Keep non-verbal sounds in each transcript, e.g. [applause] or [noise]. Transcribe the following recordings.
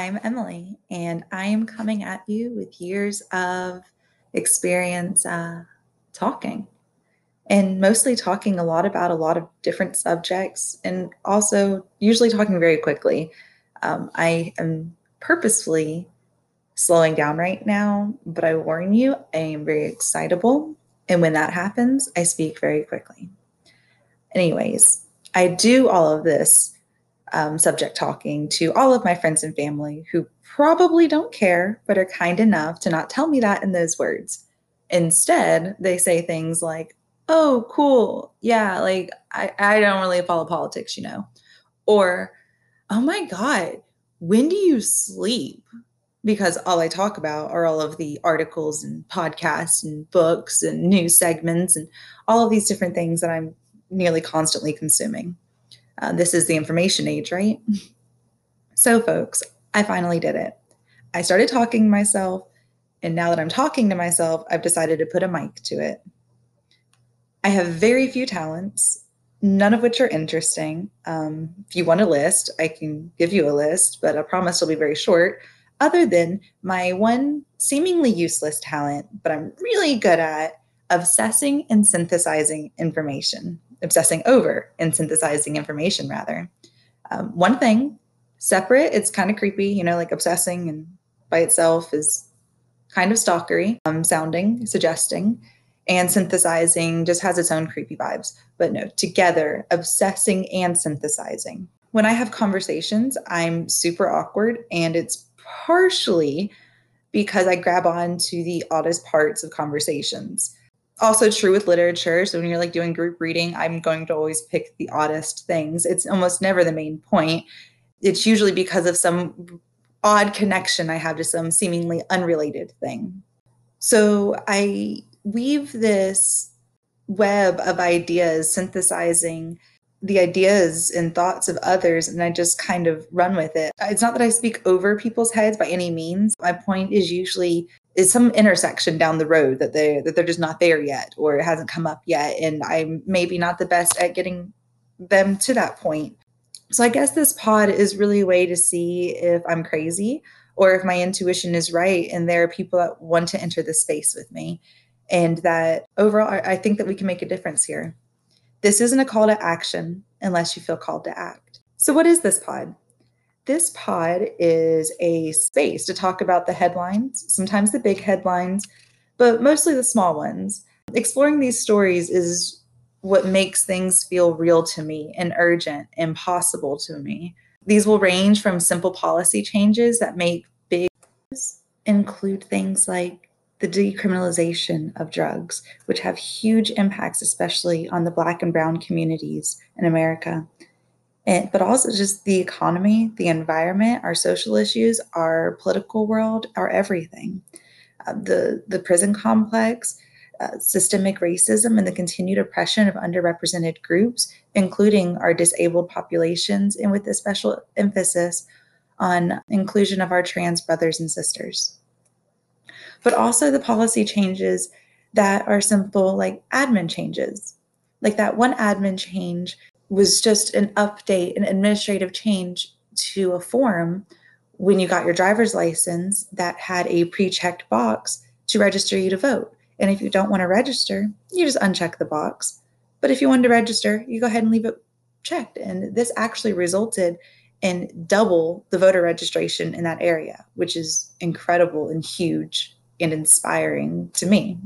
I'm Emily, and I am coming at you with years of experience uh, talking and mostly talking a lot about a lot of different subjects and also usually talking very quickly. Um, I am purposefully slowing down right now, but I warn you, I am very excitable. And when that happens, I speak very quickly. Anyways, I do all of this um, subject talking to all of my friends and family who probably don't care, but are kind enough to not tell me that in those words. Instead, they say things like, oh, cool. Yeah, like I, I don't really follow politics, you know. Or, oh my God, when do you sleep? Because all I talk about are all of the articles and podcasts and books and news segments and all of these different things that I'm nearly constantly consuming. Uh, this is the information age, right? [laughs] So, folks, I finally did it. I started talking to myself, and now that I'm talking to myself, I've decided to put a mic to it. I have very few talents, none of which are interesting. Um, if you want a list, I can give you a list, but I promise it'll be very short. Other than my one seemingly useless talent, but I'm really good at obsessing and synthesizing information obsessing over and synthesizing information rather. Um, one thing separate, it's kind of creepy, you know, like obsessing and by itself is kind of stalkery um, sounding, suggesting, and synthesizing just has its own creepy vibes. But no, together, obsessing and synthesizing. When I have conversations, I'm super awkward, and it's partially because I grab on to the oddest parts of conversations also true with literature. So when you're like doing group reading, I'm going to always pick the oddest things. It's almost never the main point. It's usually because of some odd connection I have to some seemingly unrelated thing. So I weave this web of ideas, synthesizing the ideas and thoughts of others, and I just kind of run with it. It's not that I speak over people's heads by any means. My point is usually is some intersection down the road that they that they're just not there yet or it hasn't come up yet and i'm maybe not the best at getting them to that point. So i guess this pod is really a way to see if i'm crazy or if my intuition is right and there are people that want to enter the space with me and that overall i think that we can make a difference here. This isn't a call to action unless you feel called to act. So what is this pod this pod is a space to talk about the headlines, sometimes the big headlines, but mostly the small ones. Exploring these stories is what makes things feel real to me and urgent and possible to me. These will range from simple policy changes that make big include things like the decriminalization of drugs, which have huge impacts, especially on the Black and Brown communities in America and, but also just the economy, the environment, our social issues, our political world, our everything. Uh, the the prison complex, uh, systemic racism, and the continued oppression of underrepresented groups, including our disabled populations, and with a special emphasis on inclusion of our trans brothers and sisters. But also the policy changes that are simple, like admin changes, like that one admin change was just an update, an administrative change to a form when you got your driver's license that had a pre checked box to register you to vote. And if you don't want to register, you just uncheck the box. But if you want to register, you go ahead and leave it checked. And this actually resulted in double the voter registration in that area, which is incredible and huge and inspiring to me.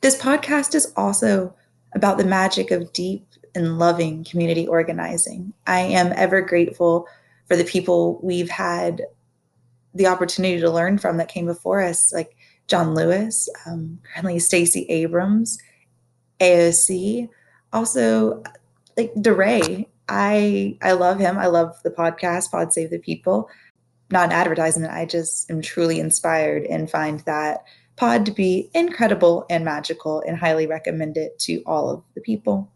This podcast is also about the magic of deep and loving community organizing. I am ever grateful for the people we've had the opportunity to learn from that came before us, like John Lewis, um, currently Stacey Abrams, AOC, also like DeRay. I I love him. I love the podcast Pod Save the People. Not an advertisement. I just am truly inspired and find that pod to be incredible and magical and highly recommend it to all of the people.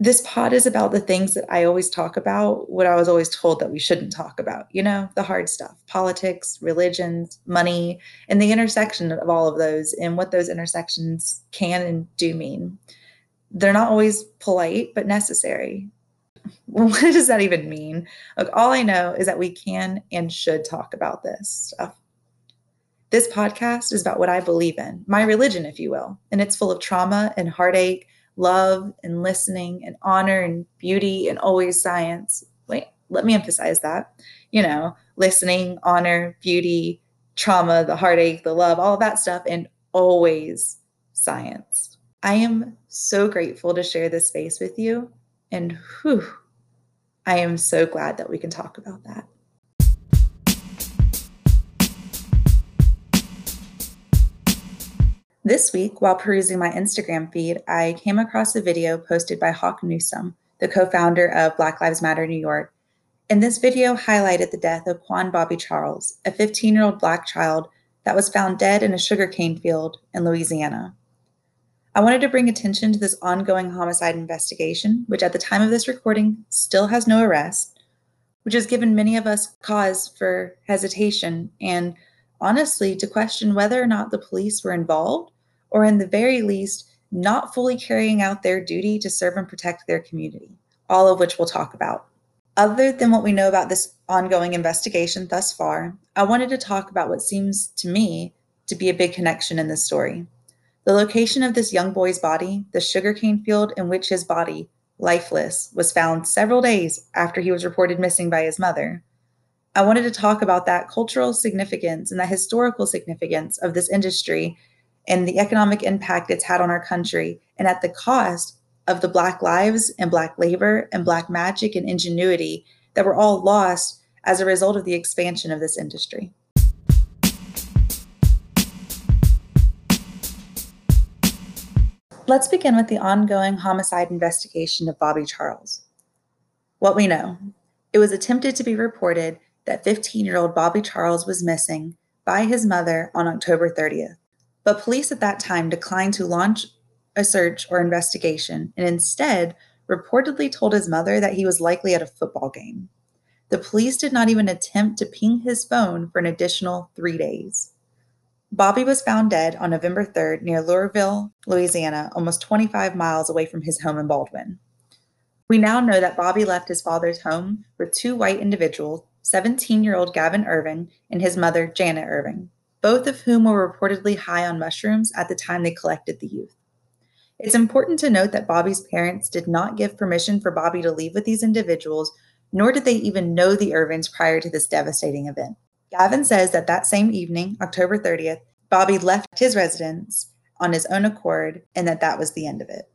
This pod is about the things that I always talk about, what I was always told that we shouldn't talk about, you know, the hard stuff politics, religions, money, and the intersection of all of those and what those intersections can and do mean. They're not always polite, but necessary. [laughs] what does that even mean? Look, all I know is that we can and should talk about this stuff. This podcast is about what I believe in, my religion, if you will, and it's full of trauma and heartache, love and listening and honor and beauty and always science. Wait, let me emphasize that. You know, listening, honor, beauty, trauma, the heartache, the love, all that stuff, and always science. I am so grateful to share this space with you. And whew, I am so glad that we can talk about that. This week, while perusing my Instagram feed, I came across a video posted by Hawk Newsom, the co founder of Black Lives Matter New York. And this video highlighted the death of Quawan Bobby Charles, a 15 year old Black child that was found dead in a sugarcane field in Louisiana. I wanted to bring attention to this ongoing homicide investigation, which at the time of this recording still has no arrest, which has given many of us cause for hesitation and honestly to question whether or not the police were involved or, in the very least, not fully carrying out their duty to serve and protect their community, all of which we'll talk about. Other than what we know about this ongoing investigation thus far, I wanted to talk about what seems to me to be a big connection in this story. The location of this young boy's body, the sugarcane field in which his body, lifeless, was found several days after he was reported missing by his mother. I wanted to talk about that cultural significance and the historical significance of this industry and the economic impact it's had on our country, and at the cost of the Black lives and Black labor and Black magic and ingenuity that were all lost as a result of the expansion of this industry. Let's begin with the ongoing homicide investigation of Bobby Charles. What we know it was attempted to be reported that 15 year old Bobby Charles was missing by his mother on October 30th. But police at that time declined to launch a search or investigation and instead reportedly told his mother that he was likely at a football game. The police did not even attempt to ping his phone for an additional three days. Bobby was found dead on November 3rd near Loreauville, Louisiana, almost 25 miles away from his home in Baldwin. We now know that Bobby left his father's home with two white individuals 17 year old Gavin Irvin and his mother, Janet Irving, both of whom were reportedly high on mushrooms at the time they collected the youth. It's important to note that Bobby's parents did not give permission for Bobby to leave with these individuals, nor did they even know the Irvins prior to this devastating event. Gavin says that that same evening, October 30th, Bobby left his residence on his own accord and that that was the end of it.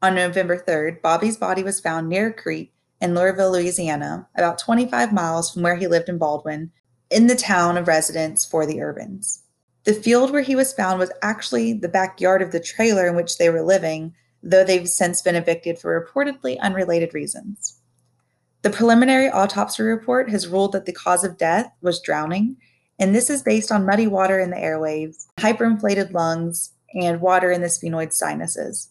On November 3rd, Bobby's body was found near a creek in Loreauville, Louisiana, about 25 miles from where he lived in Baldwin, in the town of residence for the Irvins. The field where he was found was actually the backyard of the trailer in which they were living, though they've since been evicted for reportedly unrelated reasons. The preliminary autopsy report has ruled that the cause of death was drowning, and this is based on muddy water in the airways, hyperinflated lungs, and water in the sphenoid sinuses.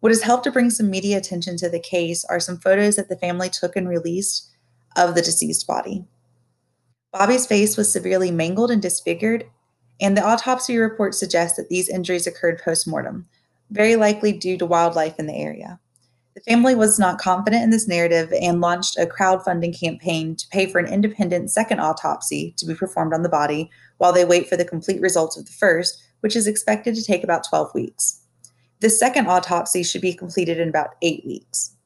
What has helped to bring some media attention to the case are some photos that the family took and released of the deceased body. Bobby's face was severely mangled and disfigured, and the autopsy report suggests that these injuries occurred post mortem, very likely due to wildlife in the area. The family was not confident in this narrative and launched a crowdfunding campaign to pay for an independent second autopsy to be performed on the body while they wait for the complete results of the first, which is expected to take about 12 weeks. The second autopsy should be completed in about eight weeks.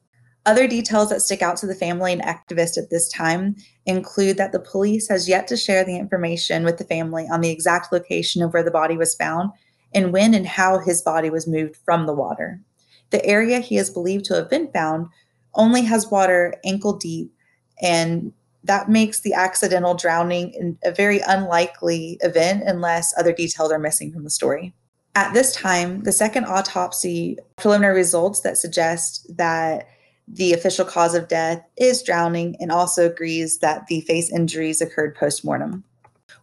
Other details that stick out to the family and activists at this time include that the police has yet to share the information with the family on the exact location of where the body was found and when and how his body was moved from the water. The area he is believed to have been found only has water ankle deep, and that makes the accidental drowning a very unlikely event unless other details are missing from the story. At this time, the second autopsy preliminary results that suggest that the official cause of death is drowning and also agrees that the face injuries occurred post mortem.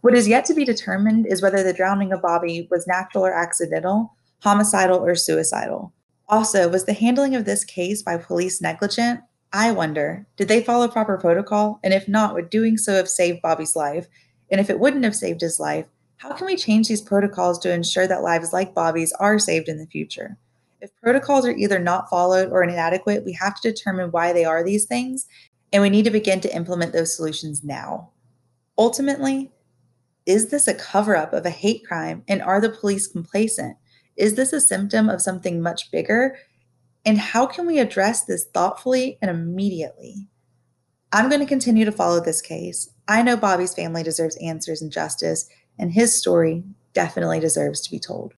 What is yet to be determined is whether the drowning of Bobby was natural or accidental, homicidal or suicidal. Also, was the handling of this case by police negligent? I wonder, did they follow proper protocol? And if not, would doing so have saved Bobby's life? And if it wouldn't have saved his life, how can we change these protocols to ensure that lives like Bobby's are saved in the future? If protocols are either not followed or inadequate, we have to determine why they are these things, and we need to begin to implement those solutions now. Ultimately, is this a cover up of a hate crime, and are the police complacent? Is this a symptom of something much bigger? And how can we address this thoughtfully and immediately? I'm going to continue to follow this case. I know Bobby's family deserves answers and justice, and his story definitely deserves to be told.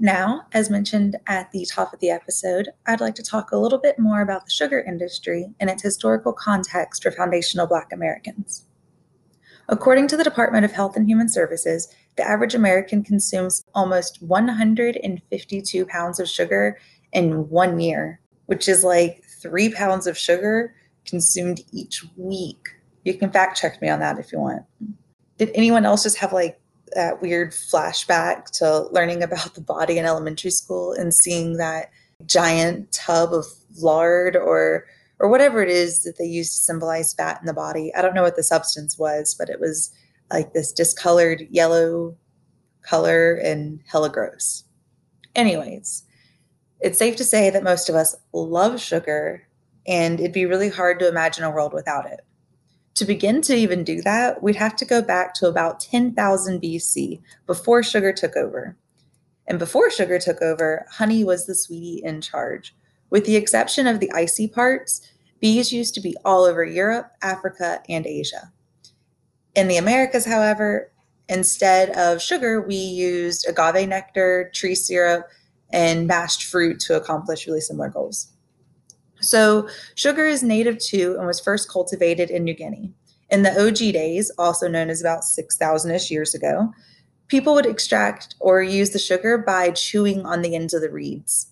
Now, as mentioned at the top of the episode, I'd like to talk a little bit more about the sugar industry and its historical context for foundational Black Americans. According to the Department of Health and Human Services, the average American consumes almost 152 pounds of sugar in one year, which is like three pounds of sugar consumed each week. You can fact check me on that if you want. Did anyone else just have like that weird flashback to learning about the body in elementary school and seeing that giant tub of lard or or whatever it is that they use to symbolize fat in the body. I don't know what the substance was, but it was like this discolored yellow color and hella gross. Anyways, it's safe to say that most of us love sugar, and it'd be really hard to imagine a world without it. To begin to even do that, we'd have to go back to about 10,000 BC before sugar took over. And before sugar took over, honey was the sweetie in charge. With the exception of the icy parts, bees used to be all over Europe, Africa, and Asia. In the Americas, however, instead of sugar, we used agave nectar, tree syrup, and mashed fruit to accomplish really similar goals. So, sugar is native to and was first cultivated in New Guinea. In the OG days, also known as about 6,000 ish years ago, people would extract or use the sugar by chewing on the ends of the reeds.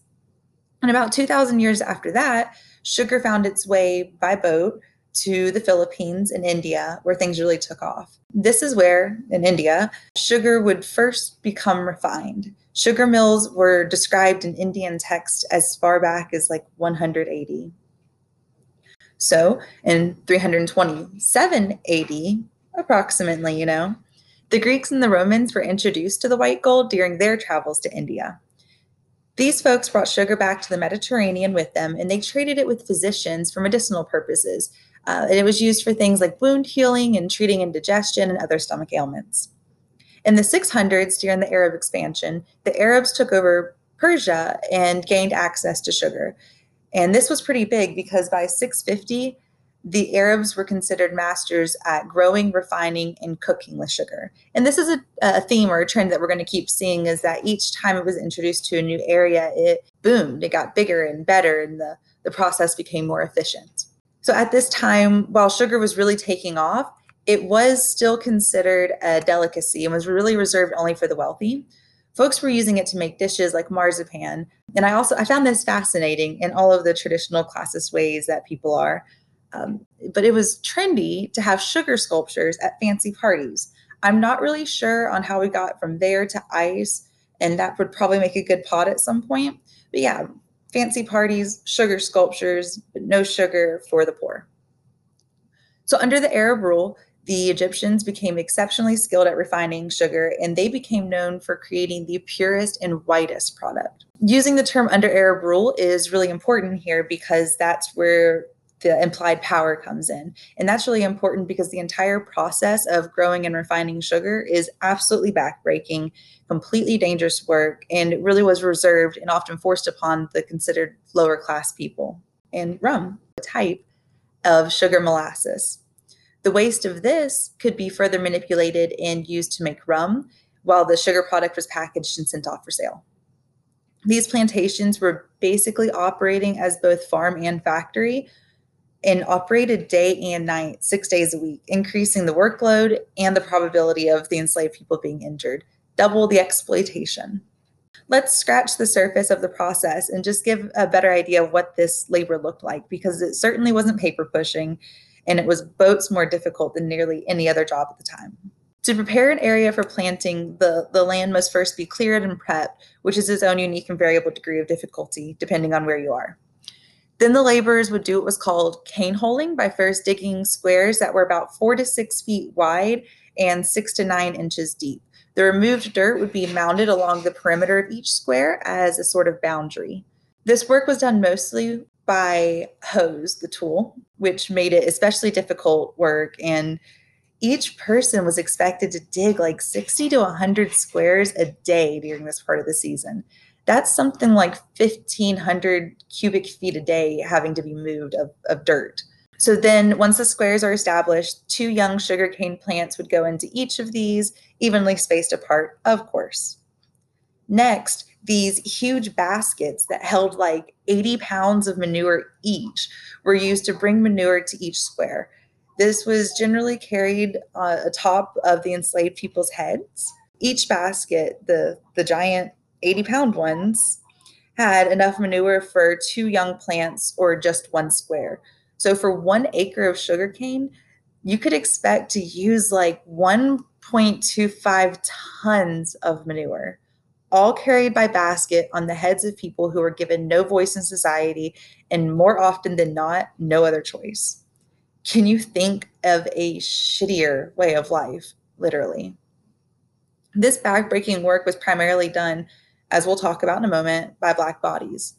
And about 2,000 years after that, sugar found its way by boat to the Philippines and India, where things really took off. This is where, in India, sugar would first become refined. Sugar mills were described in Indian text as far back as like 180. So, in 327 AD, approximately, you know, the Greeks and the Romans were introduced to the white gold during their travels to India. These folks brought sugar back to the Mediterranean with them and they traded it with physicians for medicinal purposes. Uh, and it was used for things like wound healing and treating indigestion and other stomach ailments. In the 600s, during the Arab expansion, the Arabs took over Persia and gained access to sugar. And this was pretty big because by 650, the Arabs were considered masters at growing, refining, and cooking with sugar. And this is a, a theme or a trend that we're going to keep seeing is that each time it was introduced to a new area, it boomed, it got bigger and better, and the, the process became more efficient. So at this time, while sugar was really taking off, it was still considered a delicacy and was really reserved only for the wealthy. Folks were using it to make dishes like marzipan. And I also I found this fascinating in all of the traditional classist ways that people are. Um, but it was trendy to have sugar sculptures at fancy parties. I'm not really sure on how we got from there to ice, and that would probably make a good pot at some point. But yeah, fancy parties, sugar sculptures, but no sugar for the poor. So, under the Arab rule, the Egyptians became exceptionally skilled at refining sugar and they became known for creating the purest and whitest product. Using the term under Arab rule is really important here because that's where the implied power comes in. And that's really important because the entire process of growing and refining sugar is absolutely backbreaking, completely dangerous work, and it really was reserved and often forced upon the considered lower class people. And rum, a type of sugar molasses. The waste of this could be further manipulated and used to make rum, while the sugar product was packaged and sent off for sale. These plantations were basically operating as both farm and factory and operated day and night, six days a week, increasing the workload and the probability of the enslaved people being injured, double the exploitation. Let's scratch the surface of the process and just give a better idea of what this labor looked like because it certainly wasn't paper pushing and it was boats more difficult than nearly any other job at the time. To prepare an area for planting, the, the land must first be cleared and prepped, which is its own unique and variable degree of difficulty depending on where you are. Then the laborers would do what was called cane holing by first digging squares that were about four to six feet wide and six to nine inches deep. The removed dirt would be mounded along the perimeter of each square as a sort of boundary. This work was done mostly by Hoes, the tool, which made it especially difficult work. And each person was expected to dig like 60 to 100 squares a day during this part of the season. That's something like 1,500 cubic feet a day having to be moved of, of dirt. So then, once the squares are established, two young sugarcane plants would go into each of these, evenly spaced apart, of course. Next, these huge baskets that held like 80 pounds of manure each were used to bring manure to each square. This was generally carried uh, atop of the enslaved people's heads. Each basket, the, the giant 80 pound ones, had enough manure for two young plants or just one square. So for one acre of sugarcane, you could expect to use like 1.25 tons of manure all carried by basket on the heads of people who were given no voice in society and more often than not, no other choice. Can you think of a shittier way of life, literally? This backbreaking work was primarily done, as we'll talk about in a moment, by Black bodies.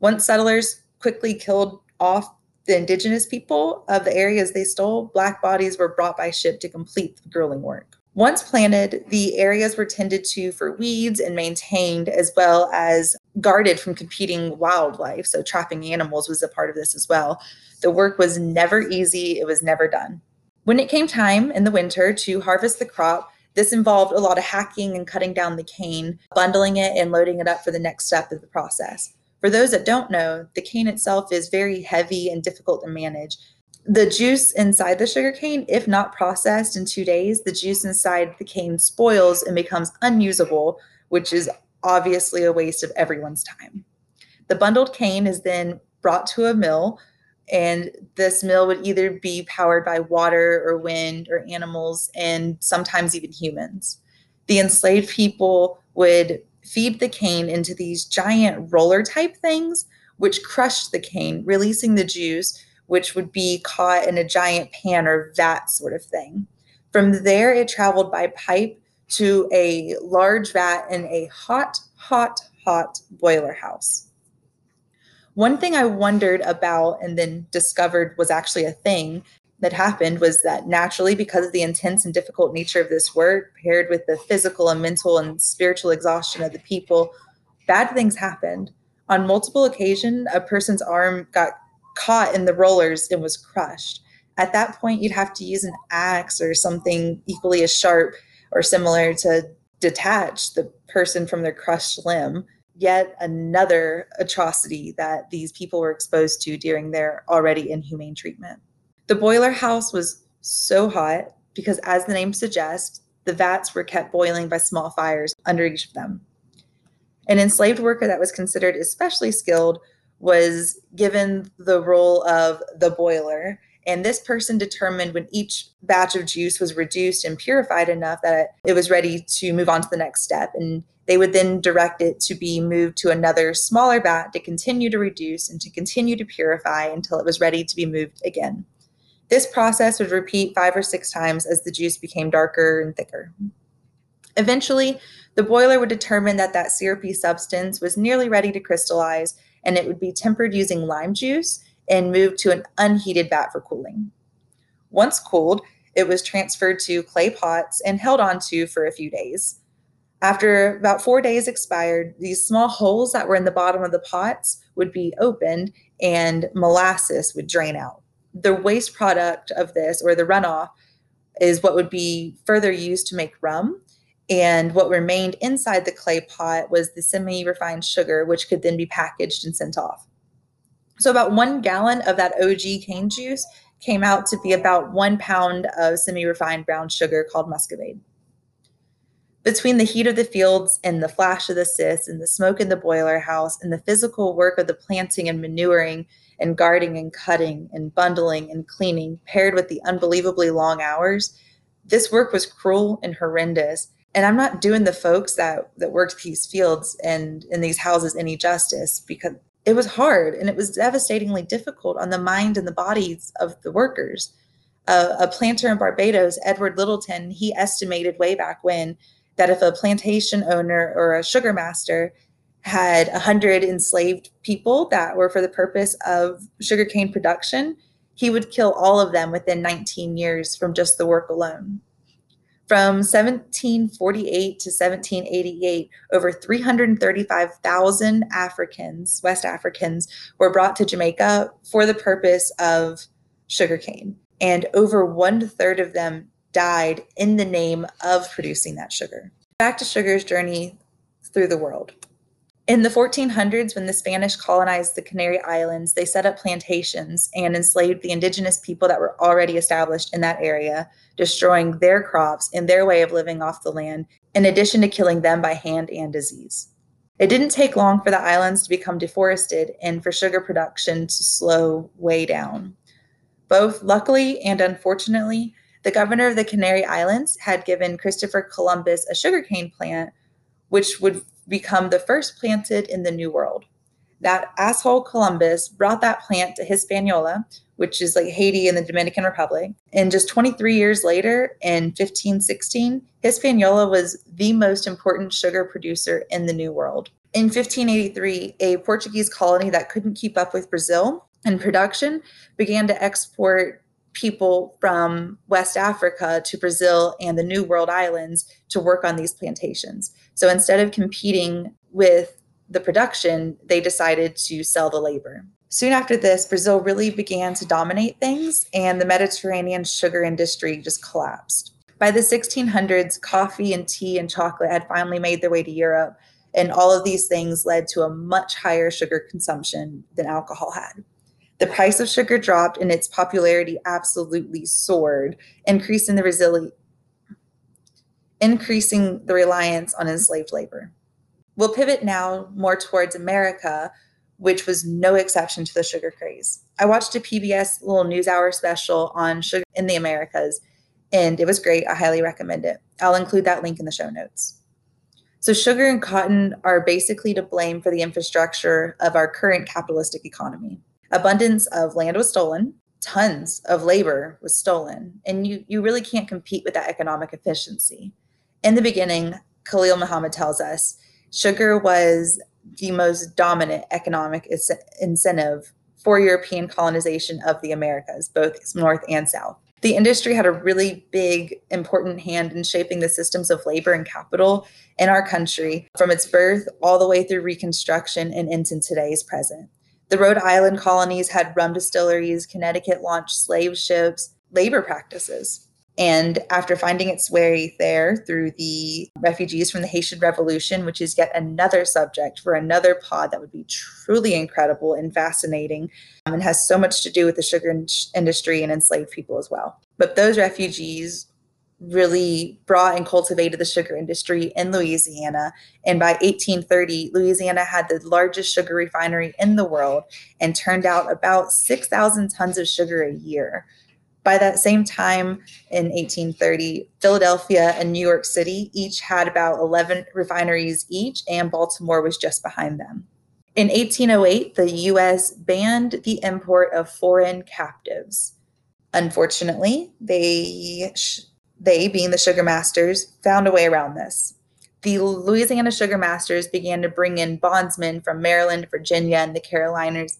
Once settlers quickly killed off the indigenous people of the areas they stole, Black bodies were brought by ship to complete the grueling work. Once planted, the areas were tended to for weeds and maintained, as well as guarded from competing wildlife. So, trapping animals was a part of this as well. The work was never easy, it was never done. When it came time in the winter to harvest the crop, this involved a lot of hacking and cutting down the cane, bundling it, and loading it up for the next step of the process. For those that don't know, the cane itself is very heavy and difficult to manage the juice inside the sugar cane, if not processed in two days, the juice inside the cane spoils and becomes unusable, which is obviously a waste of everyone's time. The bundled cane is then brought to a mill, and this mill would either be powered by water or wind or animals, and sometimes even humans. The enslaved people would feed the cane into these giant roller type things, which crushed the cane, releasing the juice which would be caught in a giant pan or vat sort of thing. From there, it traveled by pipe to a large vat in a hot, hot, hot boiler house. One thing I wondered about and then discovered was actually a thing that happened was that naturally, because of the intense and difficult nature of this work, paired with the physical and mental and spiritual exhaustion of the people, bad things happened. On multiple occasions, a person's arm got caught in the rollers and was crushed. At that point, you'd have to use an axe or something equally as sharp or similar to detach the person from their crushed limb. Yet another atrocity that these people were exposed to during their already inhumane treatment. The boiler house was so hot because, as the name suggests, the vats were kept boiling by small fires under each of them. An enslaved worker that was considered especially skilled was given the role of the boiler. And this person determined when each batch of juice was reduced and purified enough that it was ready to move on to the next step. And they would then direct it to be moved to another smaller vat to continue to reduce and to continue to purify until it was ready to be moved again. This process would repeat five or six times as the juice became darker and thicker. Eventually, the boiler would determine that that syrupy substance was nearly ready to crystallize and it would be tempered using lime juice and moved to an unheated vat for cooling. Once cooled, it was transferred to clay pots and held onto for a few days. After about four days expired, these small holes that were in the bottom of the pots would be opened and molasses would drain out. The waste product of this, or the runoff, is what would be further used to make rum and what remained inside the clay pot was the semi refined sugar, which could then be packaged and sent off. So, about one gallon of that OG cane juice came out to be about one pound of semi refined brown sugar called muscovado. Between the heat of the fields and the flash of the scythes and the smoke in the boiler house and the physical work of the planting and manuring and guarding and cutting and bundling and cleaning, paired with the unbelievably long hours, this work was cruel and horrendous and i'm not doing the folks that that worked these fields and in these houses any justice because it was hard and it was devastatingly difficult on the mind and the bodies of the workers. Uh, a planter in Barbados, Edward Littleton, he estimated way back when that if a plantation owner or a sugar master had 100 enslaved people that were for the purpose of sugarcane production, he would kill all of them within 19 years from just the work alone. From 1748 to 1788, over 335,000 Africans, West Africans, were brought to Jamaica for the purpose of sugarcane. And over one third of them died in the name of producing that sugar. Back to sugar's journey through the world. In the 1400s, when the Spanish colonized the Canary Islands, they set up plantations and enslaved the indigenous people that were already established in that area, destroying their crops and their way of living off the land, in addition to killing them by hand and disease. It didn't take long for the islands to become deforested and for sugar production to slow way down. Both luckily and unfortunately, the governor of the Canary Islands had given Christopher Columbus a sugarcane plant, which would become the first planted in the New World. That asshole Columbus brought that plant to Hispaniola, which is like Haiti and the Dominican Republic. And just 23 years later, in 1516, Hispaniola was the most important sugar producer in the New World. In 1583, a Portuguese colony that couldn't keep up with Brazil in production began to export people from West Africa to Brazil and the New World Islands to work on these plantations. So instead of competing with the production, they decided to sell the labor. Soon after this, Brazil really began to dominate things, and the Mediterranean sugar industry just collapsed. By the 1600s, coffee and tea and chocolate had finally made their way to Europe, and all of these things led to a much higher sugar consumption than alcohol had. The price of sugar dropped and its popularity absolutely soared, increasing the increasing the reliance on enslaved labor. We'll pivot now more towards America, which was no exception to the sugar craze. I watched a PBS little news hour special on sugar in the Americas, and it was great. I highly recommend it. I'll include that link in the show notes. So, sugar and cotton are basically to blame for the infrastructure of our current capitalistic economy abundance of land was stolen. Tons of labor was stolen. And you you really can't compete with that economic efficiency. In the beginning khalil muhammad tells us sugar was the most dominant economic incentive for european colonization of the americas both north and south. The industry had a really big important hand in shaping the systems of labor and capital in our country from its birth all the way through reconstruction and into today's present the Rhode Island colonies had rum distilleries, Connecticut launched slave ships, labor practices. And after finding its way there through the refugees from the Haitian Revolution, which is yet another subject for another pod that would be truly incredible and fascinating um, and has so much to do with the sugar industry and enslaved people as well. But those refugees really brought and cultivated the sugar industry in Louisiana. And by 1830, Louisiana had the largest sugar refinery in the world and turned out about 6,000 tons of sugar a year. By that same time in 1830, Philadelphia and New York City each had about 11 refineries each, and Baltimore was just behind them. In 1808, the US banned the import of foreign captives. Unfortunately, they sh- they, being the sugar masters, found a way around this. The Louisiana sugar masters began to bring in bondsmen from Maryland, Virginia, and the Carolinas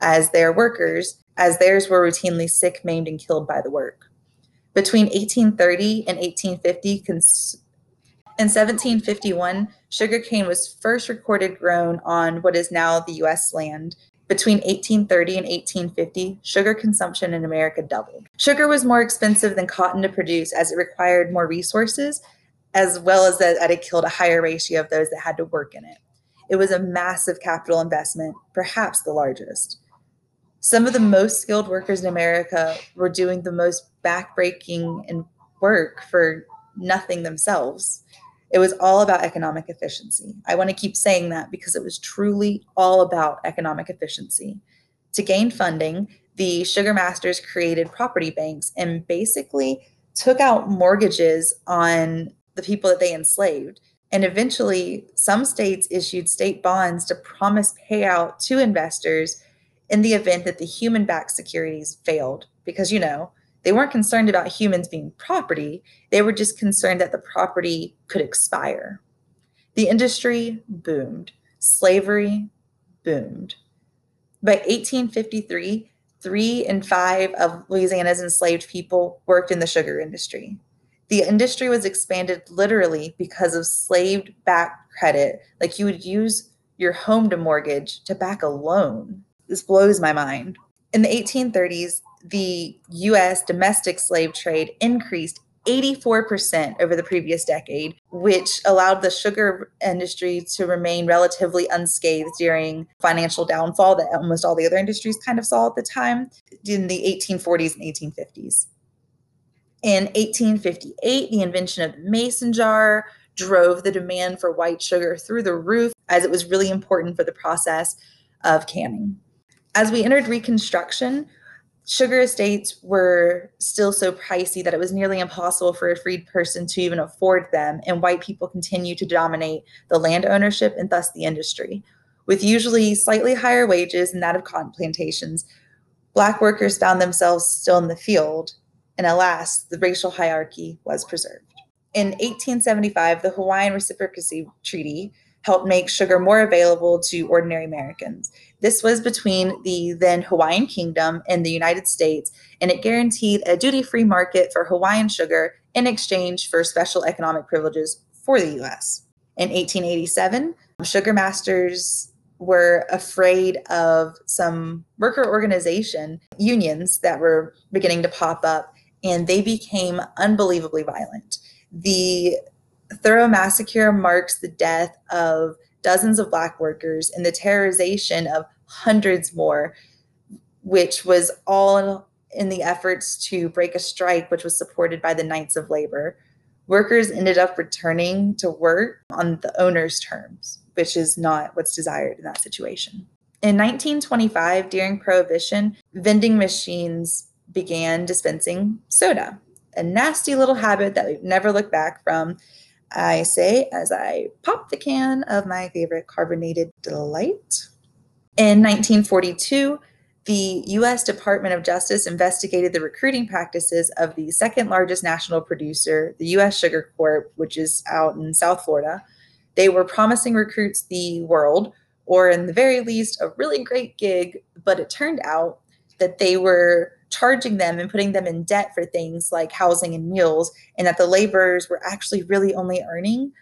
as their workers, as theirs were routinely sick, maimed, and killed by the work. Between 1830 and 1850, cons- in 1751, sugarcane was first recorded grown on what is now the U.S. land between 1830 and 1850, sugar consumption in America doubled. Sugar was more expensive than cotton to produce as it required more resources, as well as that it killed a higher ratio of those that had to work in it. It was a massive capital investment, perhaps the largest. Some of the most skilled workers in America were doing the most backbreaking and work for nothing themselves. It was all about economic efficiency. I want to keep saying that because it was truly all about economic efficiency. To gain funding, the Sugar Masters created property banks and basically took out mortgages on the people that they enslaved. And eventually, some states issued state bonds to promise payout to investors in the event that the human backed securities failed. Because, you know, they weren't concerned about humans being property, they were just concerned that the property could expire. The industry boomed, slavery boomed. By 1853, three in five of Louisiana's enslaved people worked in the sugar industry. The industry was expanded literally because of slave backed credit, like you would use your home to mortgage to back a loan. This blows my mind. In the 1830s, the US domestic slave trade increased 84% over the previous decade, which allowed the sugar industry to remain relatively unscathed during financial downfall that almost all the other industries kind of saw at the time in the 1840s and 1850s. In 1858, the invention of the mason jar drove the demand for white sugar through the roof as it was really important for the process of canning. As we entered Reconstruction, sugar estates were still so pricey that it was nearly impossible for a freed person to even afford them, and white people continued to dominate the land ownership and thus the industry. With usually slightly higher wages than that of cotton plantations, black workers found themselves still in the field, and alas, the racial hierarchy was preserved. In 1875, the Hawaiian Reciprocity Treaty helped make sugar more available to ordinary Americans. This was between the then Hawaiian Kingdom and the United States, and it guaranteed a duty free market for Hawaiian sugar in exchange for special economic privileges for the US. In 1887, sugar masters were afraid of some worker organization unions that were beginning to pop up, and they became unbelievably violent. The Thibodaux massacre marks the death of dozens of Black workers and the terrorization of hundreds more, which was all in the efforts to break a strike, which was supported by the Knights of Labor. Workers ended up returning to work on the owner's terms, which is not what's desired in that situation. In 1925, during Prohibition, vending machines began dispensing soda, a nasty little habit that we've never looked back from I say as I pop the can of my favorite carbonated delight. In 1942, the US Department of Justice investigated the recruiting practices of the second largest national producer, the US Sugar Corp, which is out in South Florida. They were promising recruits the world, or in the very least, a really great gig, but it turned out that they were charging them and putting them in debt for things like housing and meals, and that the laborers were actually really only earning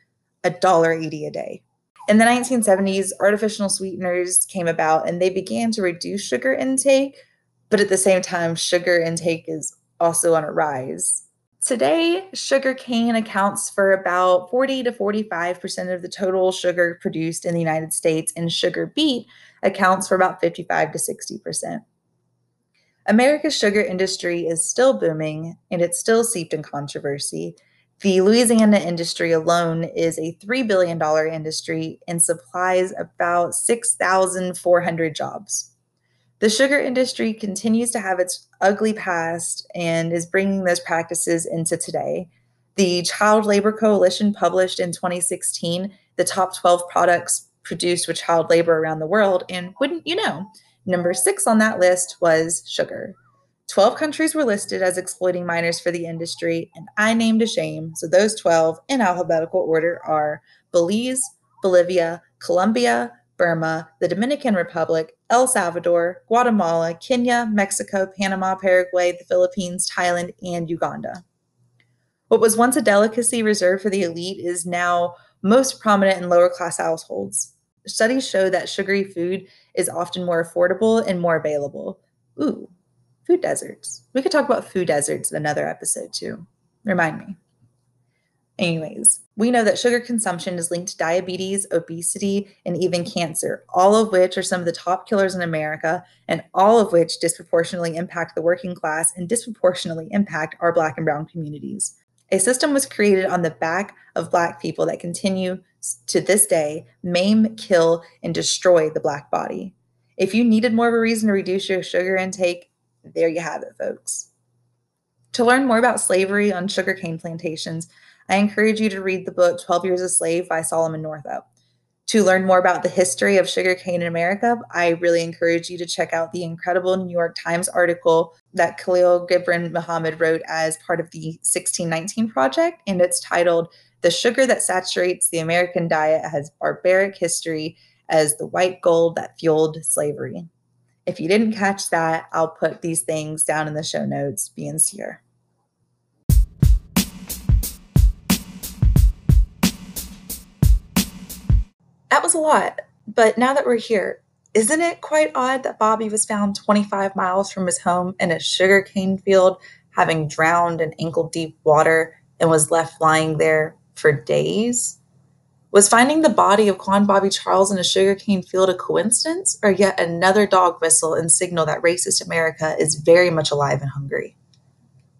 a dollar eighty a day. In the 1970s, artificial sweeteners came about and they began to reduce sugar intake, but at the same time, sugar intake is also on a rise. Today, sugar cane accounts for about 40 to 45% of the total sugar produced in the United States, and sugar beet accounts for about 55 to 60%. America's sugar industry is still booming and it's still seeped in controversy. The Louisiana industry alone is a $3 billion industry and supplies about 6,400 jobs. The sugar industry continues to have its ugly past and is bringing those practices into today. The Child Labor Coalition published in 2016 the top 12 products produced with child labor around the world, and wouldn't you know, Number six on that list was sugar. 12 countries were listed as exploiting minors for the industry, and I named a shame. So those 12 in alphabetical order are Belize, Bolivia, Colombia, Burma, the Dominican Republic, El Salvador, Guatemala, Kenya, Mexico, Panama, Paraguay, the Philippines, Thailand, and Uganda. What was once a delicacy reserved for the elite is now most prominent in lower class households. Studies show that sugary food is often more affordable and more available. Ooh, food deserts. We could talk about food deserts in another episode too. Remind me. Anyways, we know that sugar consumption is linked to diabetes, obesity, and even cancer, all of which are some of the top killers in America, and all of which disproportionately impact the working class and disproportionately impact our Black and Brown communities. A system was created on the back of Black people that continue to this day maim, kill, and destroy the Black body. If you needed more of a reason to reduce your sugar intake, there you have it, folks. To learn more about slavery on sugarcane plantations, I encourage you to read the book 12 Years a Slave by Solomon Northup. To learn more about the history of sugarcane in America, I really encourage you to check out the incredible New York Times article that Khalil Gibran Muhammad wrote as part of the 1619 Project, and it's titled The Sugar That Saturates the American Diet Has Barbaric History as the White Gold That Fueled Slavery. If you didn't catch that, I'll put these things down in the show notes. Be sincere. That was a lot, but now that we're here, isn't it quite odd that Bobby was found 25 miles from his home in a sugarcane field, having drowned in ankle deep water, and was left lying there for days? Was finding the body of Quawan Bobby Charles in a sugarcane field a coincidence, or yet another dog whistle and signal that racist America is very much alive and hungry?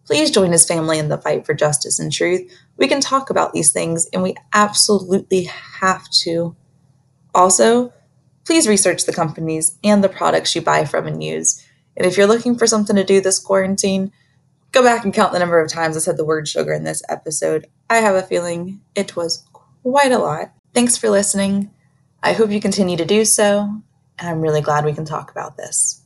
Please join his family in the fight for justice and truth. We can talk about these things, and we absolutely have to. Also, please research the companies and the products you buy from and use. And if you're looking for something to do this quarantine, go back and count the number of times I said the word sugar in this episode. I have a feeling it was quite a lot. Thanks for listening. I hope you continue to do so, and I'm really glad we can talk about this.